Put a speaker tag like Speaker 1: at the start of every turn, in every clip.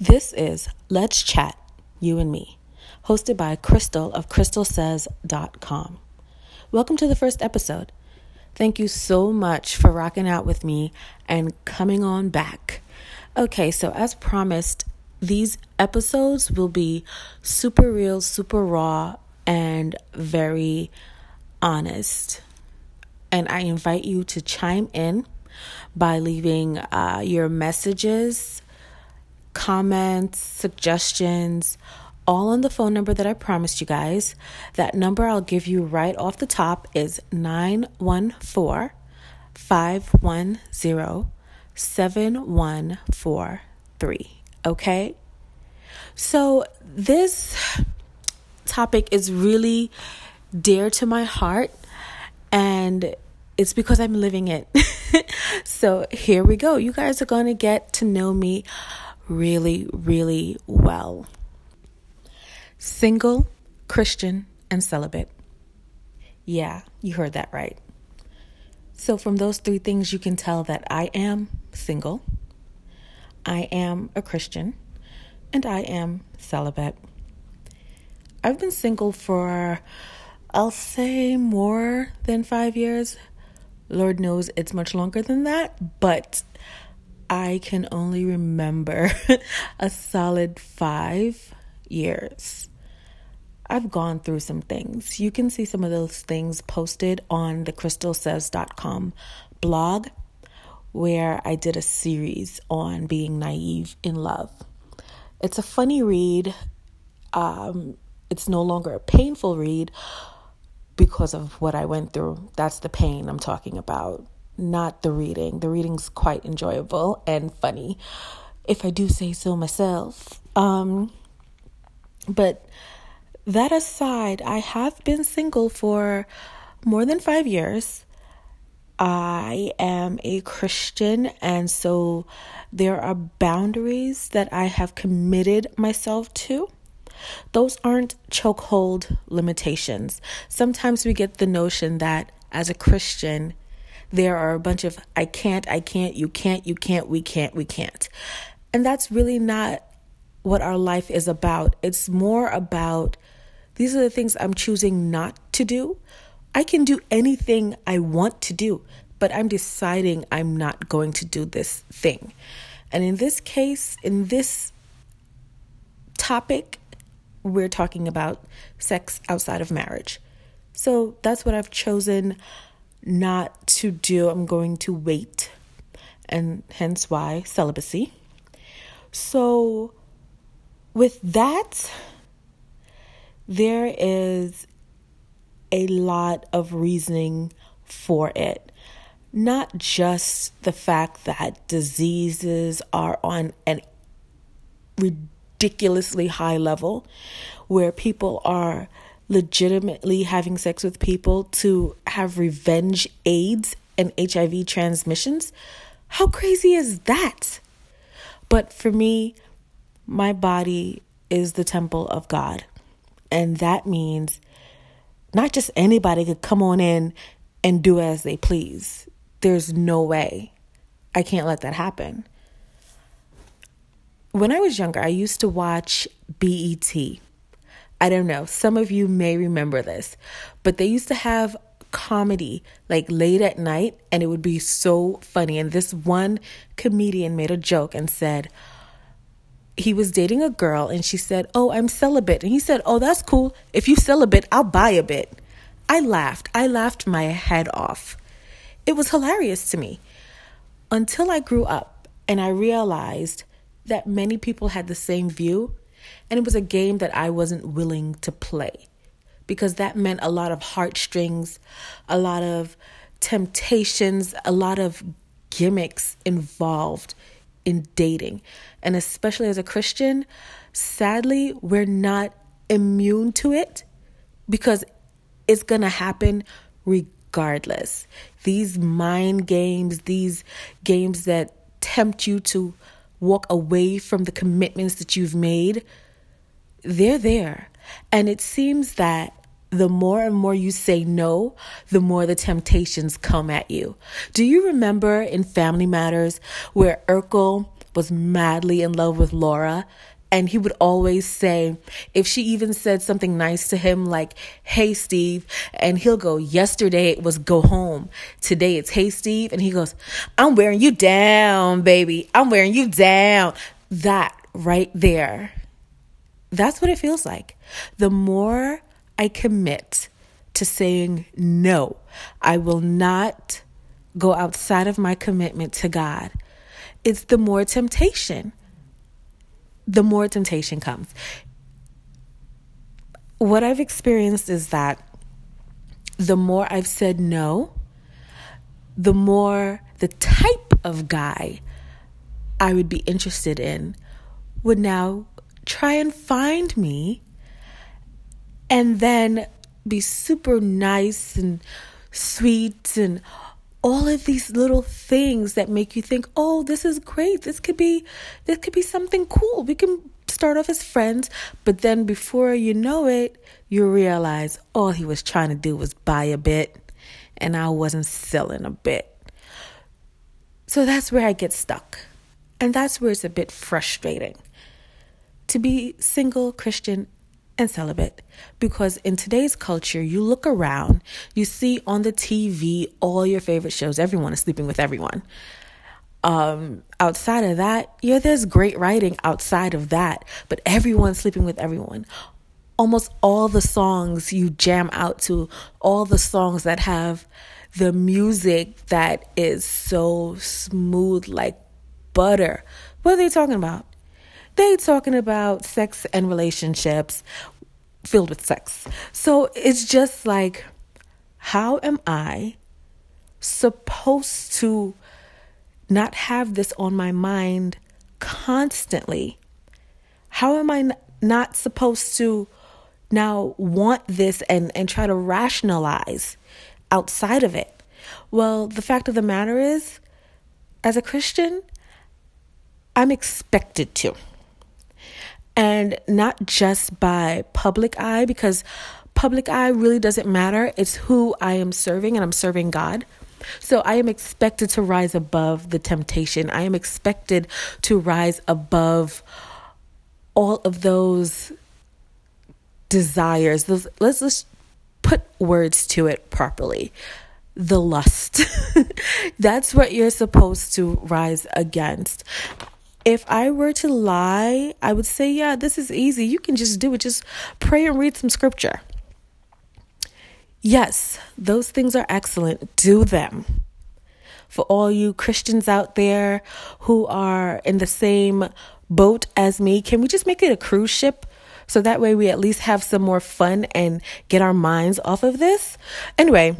Speaker 1: This is Let's Chat, You and Me, hosted by Crystal of crystalsays.com. Welcome to the first episode. Thank you so much for rocking out with me and coming on back. Okay, so as promised, these episodes will be super real, super raw, and very honest. And I invite you to chime in by leaving uh, your messages, comments, suggestions, all on the phone number that I promised you guys. That number I'll give you right off the top is 914 510 7143. Okay? So, this topic is really dear to my heart, and it's because I'm living it. so, here we go. You guys are going to get to know me really, really well. Single, Christian, and celibate. Yeah, you heard that right. So, from those three things, you can tell that I am single, I am a Christian, and I am celibate. I've been single for, I'll say, more than five years. Lord knows it's much longer than that, but I can only remember a solid five years. I've gone through some things. You can see some of those things posted on the crystalsays.com blog where I did a series on being naive in love. It's a funny read. Um, it's no longer a painful read because of what I went through. That's the pain I'm talking about, not the reading. The reading's quite enjoyable and funny, if I do say so myself. Um, but that aside, I have been single for more than five years. I am a Christian, and so there are boundaries that I have committed myself to. Those aren't chokehold limitations. Sometimes we get the notion that as a Christian, there are a bunch of I can't, I can't, you can't, you can't, we can't, we can't. And that's really not what our life is about. It's more about these are the things I'm choosing not to do I can do anything I want to do, but I'm deciding I'm not going to do this thing. And in this case, in this topic, we're talking about sex outside of marriage. So that's what I've chosen not to do. I'm going to wait, and hence why celibacy. So, with that, there is a lot of reasoning for it. Not just the fact that diseases are on an ridiculously high level where people are legitimately having sex with people to have revenge AIDS and HIV transmissions. How crazy is that? But for me, my body is the temple of God. And that means not just anybody could come on in and do as they please. There's no way. I can't let that happen. When I was younger, I used to watch BET. I don't know, some of you may remember this, but they used to have comedy like late at night and it would be so funny. And this one comedian made a joke and said, he was dating a girl and she said, Oh, I'm celibate. And he said, Oh, that's cool. If you celibate, I'll buy a bit. I laughed. I laughed my head off. It was hilarious to me until I grew up and I realized that many people had the same view. And it was a game that I wasn't willing to play because that meant a lot of heartstrings, a lot of temptations, a lot of gimmicks involved in dating. And especially as a Christian, sadly, we're not immune to it because it's going to happen regardless. These mind games, these games that tempt you to walk away from the commitments that you've made, they're there. And it seems that the more and more you say no, the more the temptations come at you. Do you remember in Family Matters where Urkel was madly in love with Laura. And he would always say, if she even said something nice to him, like, hey, Steve, and he'll go, yesterday it was go home. Today it's hey, Steve. And he goes, I'm wearing you down, baby. I'm wearing you down. That right there. That's what it feels like. The more I commit to saying, no, I will not go outside of my commitment to God, it's the more temptation. The more temptation comes. What I've experienced is that the more I've said no, the more the type of guy I would be interested in would now try and find me and then be super nice and sweet and all of these little things that make you think, "Oh, this is great. This could be this could be something cool. We can start off as friends." But then before you know it, you realize all he was trying to do was buy a bit and I wasn't selling a bit. So that's where I get stuck. And that's where it's a bit frustrating to be single, Christian, and celibate because in today's culture, you look around, you see on the TV all your favorite shows, everyone is sleeping with everyone. Um, outside of that, yeah, there's great writing outside of that, but everyone's sleeping with everyone. Almost all the songs you jam out to, all the songs that have the music that is so smooth like butter. What are they talking about? They talking about sex and relationships filled with sex. So it's just like, how am I supposed to not have this on my mind constantly? How am I not supposed to now want this and, and try to rationalize outside of it? Well, the fact of the matter is, as a Christian, I'm expected to and not just by public eye, because public eye really doesn't matter. It's who I am serving, and I'm serving God. So I am expected to rise above the temptation. I am expected to rise above all of those desires. Those let's just put words to it properly. The lust. That's what you're supposed to rise against if I were to lie, I would say, yeah, this is easy. You can just do it. Just pray and read some scripture. Yes, those things are excellent. Do them. For all you Christians out there who are in the same boat as me, can we just make it a cruise ship? So that way we at least have some more fun and get our minds off of this. Anyway,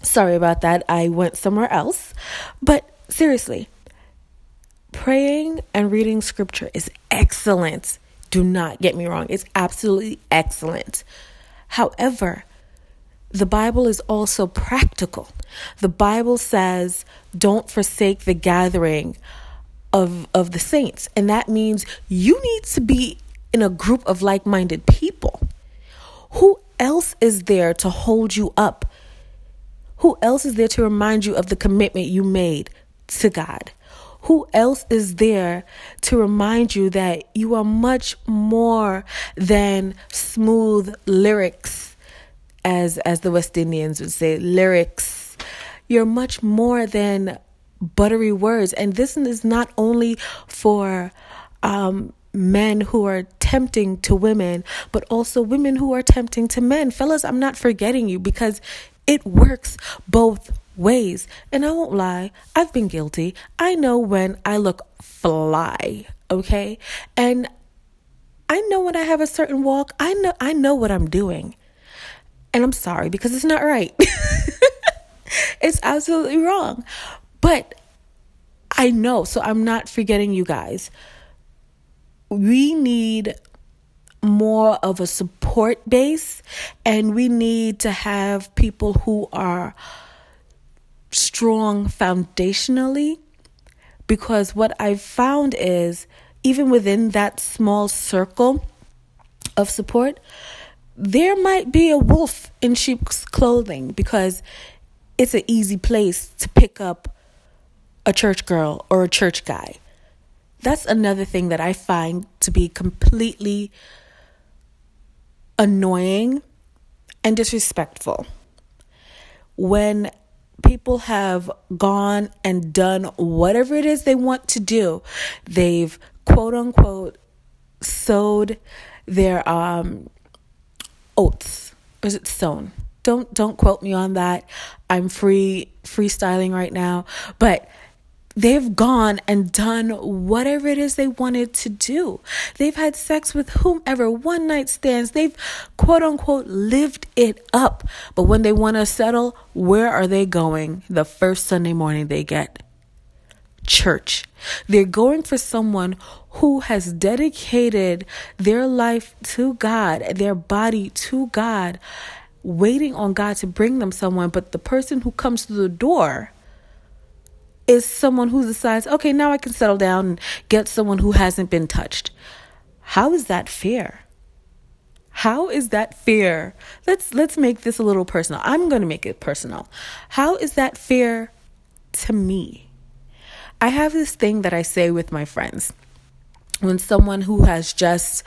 Speaker 1: sorry about that. I went somewhere else. But seriously, Praying and reading scripture is excellent. Do not get me wrong, it's absolutely excellent. However, the Bible is also practical. The Bible says, don't forsake the gathering of, of the saints. And that means you need to be in a group of like minded people. Who else is there to hold you up? Who else is there to remind you of the commitment you made to God? Who else is there to remind you that you are much more than smooth lyrics, as as the West Indians would say, lyrics. You're much more than buttery words, and this is not only for um, men who are tempting to women, but also women who are tempting to men. Fellas, I'm not forgetting you because it works both ways. And I won't lie, I've been guilty. I know when I look fly, okay? And I know when I have a certain walk, I know I know what I'm doing. And I'm sorry because it's not right. it's absolutely wrong. But I know, so I'm not forgetting you guys. We need more of a support base and we need to have people who are strong foundationally because what I've found is even within that small circle of support, there might be a wolf in sheep's clothing because it's an easy place to pick up a church girl or a church guy. That's another thing that I find to be completely annoying and disrespectful. When people have gone and done whatever it is they want to do, they've quote unquote sowed their um, oats. Or is it sown? Don't don't quote me on that. I'm free freestyling right now, but they've gone and done whatever it is they wanted to do. They've had sex with whomever, one night stands. They've quote unquote lived it up. But when they want to settle, where are they going the first Sunday morning they get? Church. They're going for someone who has dedicated their life to God, their body to God, waiting on God to bring them someone. But the person who comes through the door is someone who decides, okay, now I can settle down and get someone who hasn't been touched. How is that fair? How is that fair? Let's let's make this a little personal. I'm going to make it personal. How is that fair to me? I have this thing that I say with my friends. When someone who has just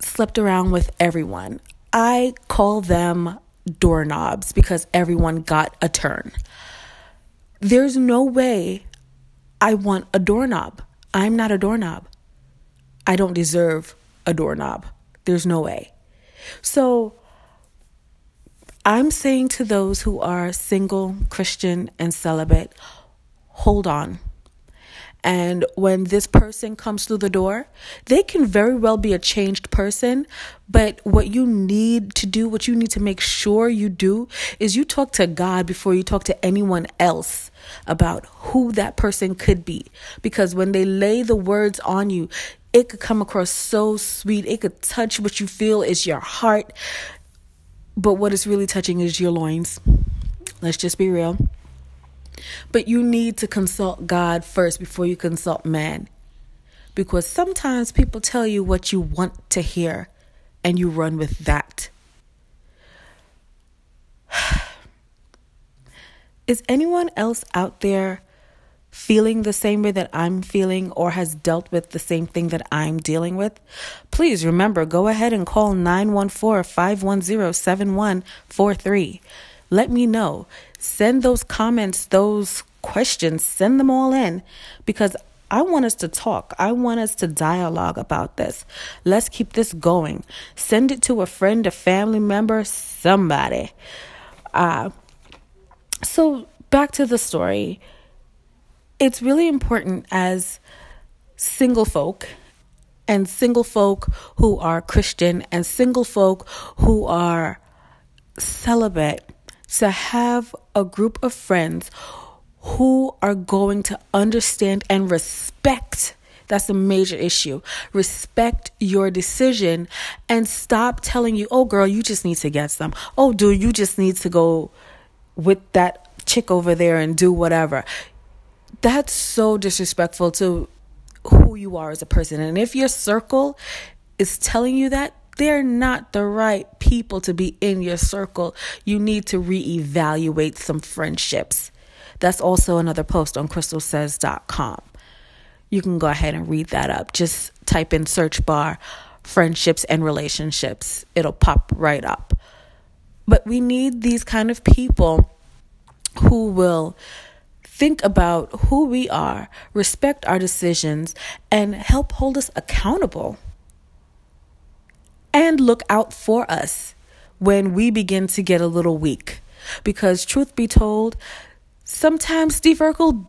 Speaker 1: slept around with everyone, I call them doorknobs because everyone got a turn. There's no way I want a doorknob. I'm not a doorknob. I don't deserve a doorknob. There's no way. So I'm saying to those who are single, Christian, and celibate, hold on. And when this person comes through the door, they can very well be a changed person. But what you need to do, what you need to make sure you do, is you talk to God before you talk to anyone else about who that person could be. Because when they lay the words on you, it could come across so sweet. It could touch what you feel is your heart. But what is really touching is your loins. Let's just be real. But you need to consult God first before you consult man. Because sometimes people tell you what you want to hear and you run with that. Is anyone else out there feeling the same way that I'm feeling or has dealt with the same thing that I'm dealing with? Please remember, go ahead and call 914 510 7143. Let me know. Send those comments, those questions, send them all in because I want us to talk. I want us to dialogue about this. Let's keep this going. Send it to a friend, a family member, somebody. Uh, so, back to the story. It's really important as single folk and single folk who are Christian and single folk who are celibate to have a group of friends who are going to understand and respect. That's a major issue. Respect your decision and stop telling you, oh, girl, you just need to get some. Oh, dude, you just need to go with that chick over there and do whatever. That's so disrespectful to who you are as a person. And if your circle is telling you that, they're not the right people to be in your circle. You need to reevaluate some friendships. That's also another post on crystalsays.com. You can go ahead and read that up. Just type in search bar friendships and relationships. It'll pop right up. But we need these kind of people who will think about who we are, respect our decisions, and help hold us accountable and look out for us when we begin to get a little weak. Because, truth be told, sometimes Steve Urkel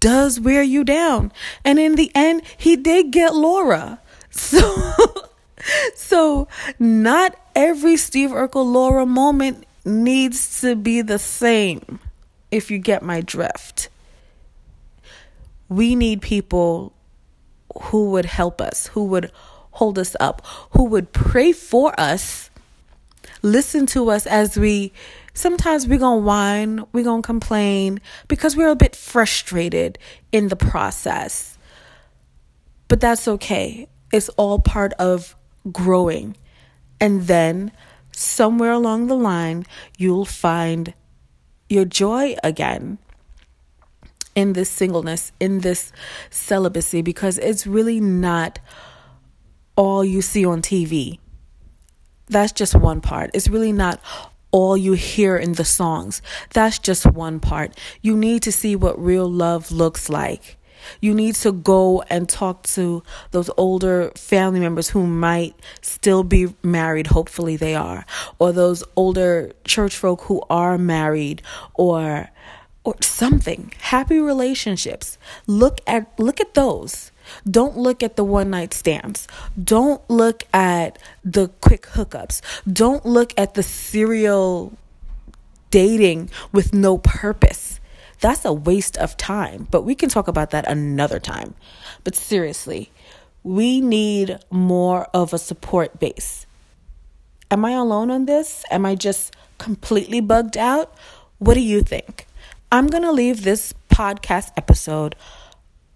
Speaker 1: does wear you down. And in the end, he did get Laura. So, so not every Steve Urkel Laura moment needs to be the same, if you get my drift. We need people who would help us, who would hold us up, who would pray for us, listen to us as we sometimes we're going to whine, we're going to complain because we're a bit frustrated in the process. But that's okay. It's all part of growing. And then somewhere along the line, you'll find your joy again. in this singleness, in this celibacy, because it's really not all you see on TV. That's just one part. It's really not all you hear in the songs. That's just one part. You need to see what real love looks like. You need to go and talk to those older family members who might still be married, hopefully they are, or those older church folk who are married or or something. Happy relationships. Look at look at those. Don't look at the one night stands. Don't look at the quick hookups. Don't look at the serial dating with no purpose. That's a waste of time, but we can talk about that another time. But seriously, we need more of a support base. Am I alone on this? Am I just completely bugged out? What do you think? I'm going to leave this podcast episode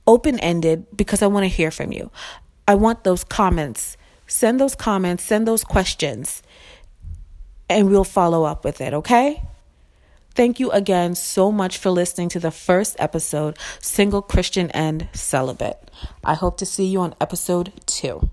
Speaker 1: open ended because I want to hear from you. I want those comments. Send those comments, send those questions, and we'll follow up with it, okay? Thank you again so much for listening to the first episode, Single Christian and Celibate. I hope to see you on episode two.